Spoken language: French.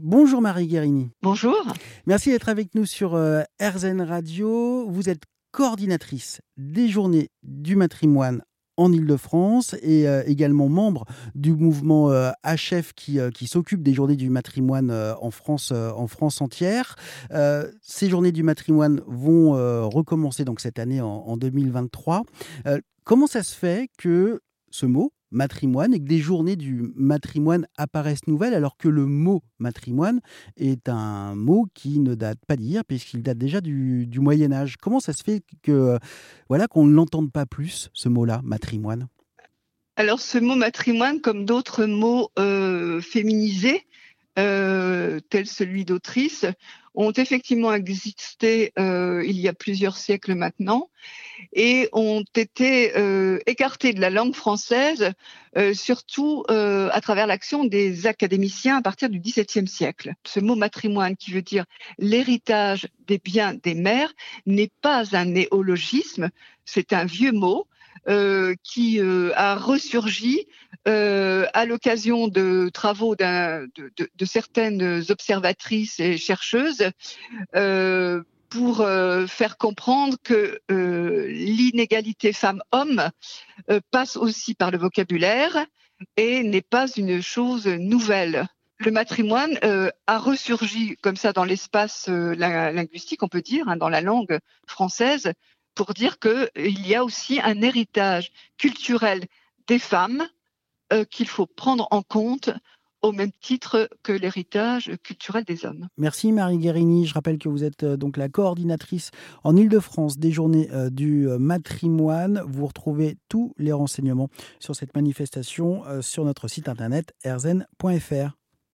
Bonjour Marie Guérini. Bonjour. Merci d'être avec nous sur euh, RZN Radio. Vous êtes coordinatrice des journées du matrimoine en Ile-de-France et euh, également membre du mouvement HF euh, qui, s'occupe des journées du matrimoine en, France, en France entière. ces journées du matrimoine vont recommencer donc cette année en 2023. comment ça se fait que ce mot, matrimoine et que des journées du matrimoine apparaissent nouvelles alors que le mot matrimoine est un mot qui ne date pas d'hier puisqu'il date déjà du, Moyen Âge. Comment ça se fait que voilà qu'on ne l'entende pas plus ce mot-là, matrimoine? Alors ce mot matrimoine, comme d'autres mots euh, féminisés, euh, tels celui d'autrice, ont effectivement existé euh, il y a plusieurs siècles maintenant et ont été euh, écartés de la langue française, euh, surtout à travers l'action des académiciens à partir du XVIIe siècle. Ce mot matrimoine, qui veut dire l'héritage des biens des mères, n'est pas un néologisme, c'est un vieux mot qui a ressurgi euh, à l'occasion de travaux de, certaines observatrices et chercheuses pour faire comprendre que l'inégalité femmes-hommes passe aussi par le vocabulaire et n'est pas une chose nouvelle. Le matrimoine a ressurgi comme ça dans l'espace linguistique, on peut dire, hein, dans la langue française, pour dire qu'il y a aussi un héritage culturel des femmes euh, qu'il faut prendre en compte au même titre que l'héritage culturel des hommes. Merci Marie Guérini. Je rappelle que vous êtes euh, donc la coordinatrice en Ile-de-France des journées euh, du matrimoine. Vous retrouvez tous les renseignements sur cette manifestation sur notre site internet erzen.fr.